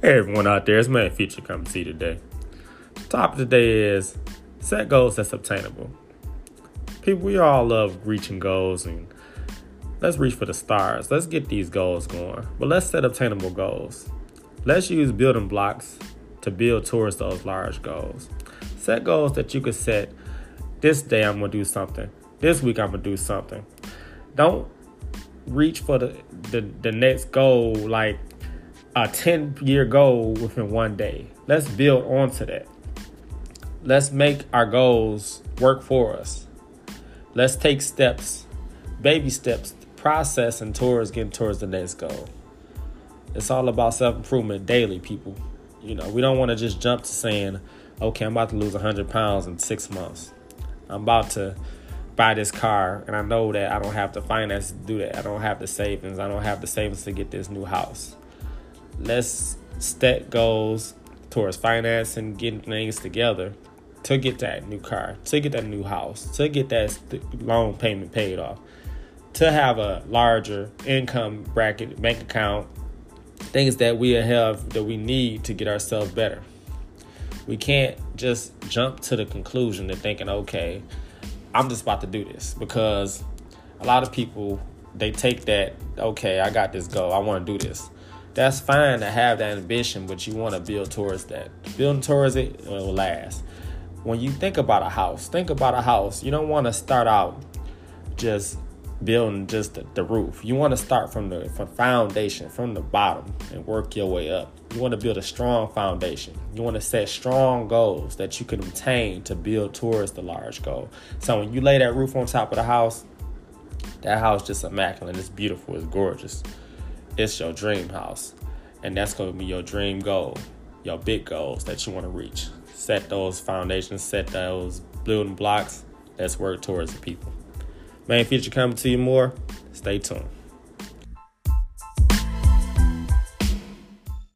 Hey everyone out there, it's Man Future coming to see you today. Top of the topic today is set goals that's obtainable. People, we all love reaching goals and let's reach for the stars. Let's get these goals going. But let's set obtainable goals. Let's use building blocks to build towards those large goals. Set goals that you could set this day I'm gonna do something. This week I'm gonna do something. Don't reach for the, the, the next goal like a 10 year goal within one day. Let's build onto that. Let's make our goals work for us. Let's take steps, baby steps, processing towards getting towards the next goal. It's all about self improvement daily, people. You know, we don't want to just jump to saying, okay, I'm about to lose 100 pounds in six months. I'm about to buy this car, and I know that I don't have the finance to do that. I don't have the savings. I don't have the savings to get this new house let's set goals towards financing, getting things together to get that new car, to get that new house, to get that loan payment paid off, to have a larger income bracket, bank account, things that we have that we need to get ourselves better. We can't just jump to the conclusion that thinking, okay, I'm just about to do this because a lot of people they take that, okay, I got this goal, I want to do this that's fine to have that ambition, but you want to build towards that. Building towards it, will last. When you think about a house, think about a house. You don't want to start out just building just the, the roof. You want to start from the from foundation, from the bottom, and work your way up. You want to build a strong foundation. You want to set strong goals that you can obtain to build towards the large goal. So when you lay that roof on top of the house, that house just immaculate. It's beautiful. It's gorgeous it's your dream house. And that's going to be your dream goal, your big goals that you want to reach. Set those foundations, set those building blocks. Let's work towards the people. Man, future coming to you more. Stay tuned.